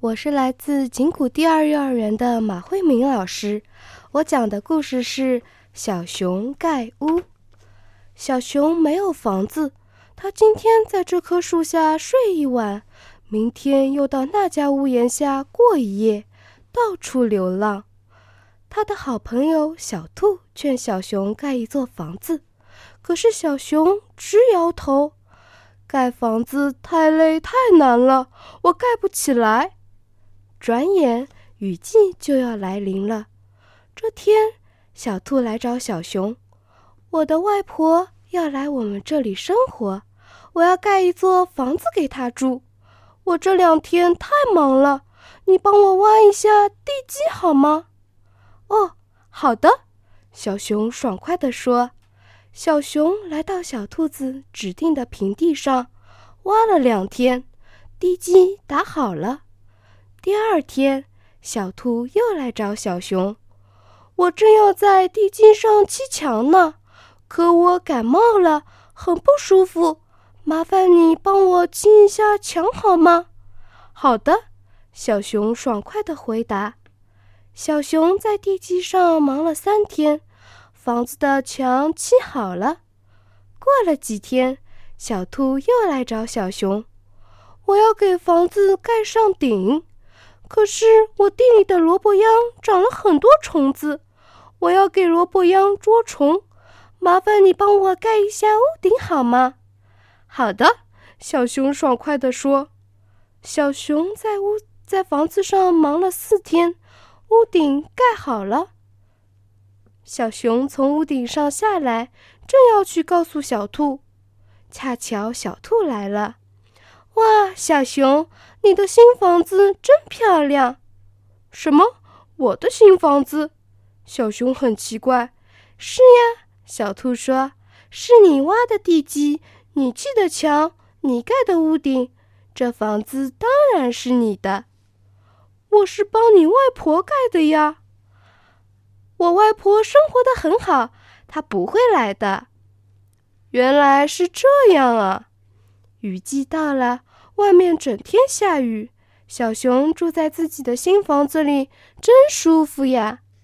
我是来自景谷第二幼儿园的马慧明老师。我讲的故事是《小熊盖屋》。小熊没有房子，他今天在这棵树下睡一晚，明天又到那家屋檐下过一夜，到处流浪。他的好朋友小兔劝小熊盖一座房子，可是小熊直摇头：“盖房子太累太难了，我盖不起来。”转眼雨季就要来临了。这天，小兔来找小熊：“我的外婆要来我们这里生活，我要盖一座房子给她住。我这两天太忙了，你帮我挖一下地基好吗？”“哦，好的。”小熊爽快地说。小熊来到小兔子指定的平地上，挖了两天，地基打好了。第二天，小兔又来找小熊。我正要在地基上砌墙呢，可我感冒了，很不舒服。麻烦你帮我砌一下墙好吗？好的，小熊爽快地回答。小熊在地基上忙了三天，房子的墙砌好了。过了几天，小兔又来找小熊，我要给房子盖上顶。可是我地里的萝卜秧长了很多虫子，我要给萝卜秧捉虫，麻烦你帮我盖一下屋顶好吗？好的，小熊爽快地说。小熊在屋在房子上忙了四天，屋顶盖好了。小熊从屋顶上下来，正要去告诉小兔，恰巧小兔来了。哇，小熊，你的新房子真漂亮！什么？我的新房子？小熊很奇怪。是呀，小兔说：“是你挖的地基，你砌的墙，你盖的屋顶，这房子当然是你的。”我是帮你外婆盖的呀。我外婆生活的很好，她不会来的。原来是这样啊。雨季到了，外面整天下雨。小熊住在自己的新房子里，真舒服呀。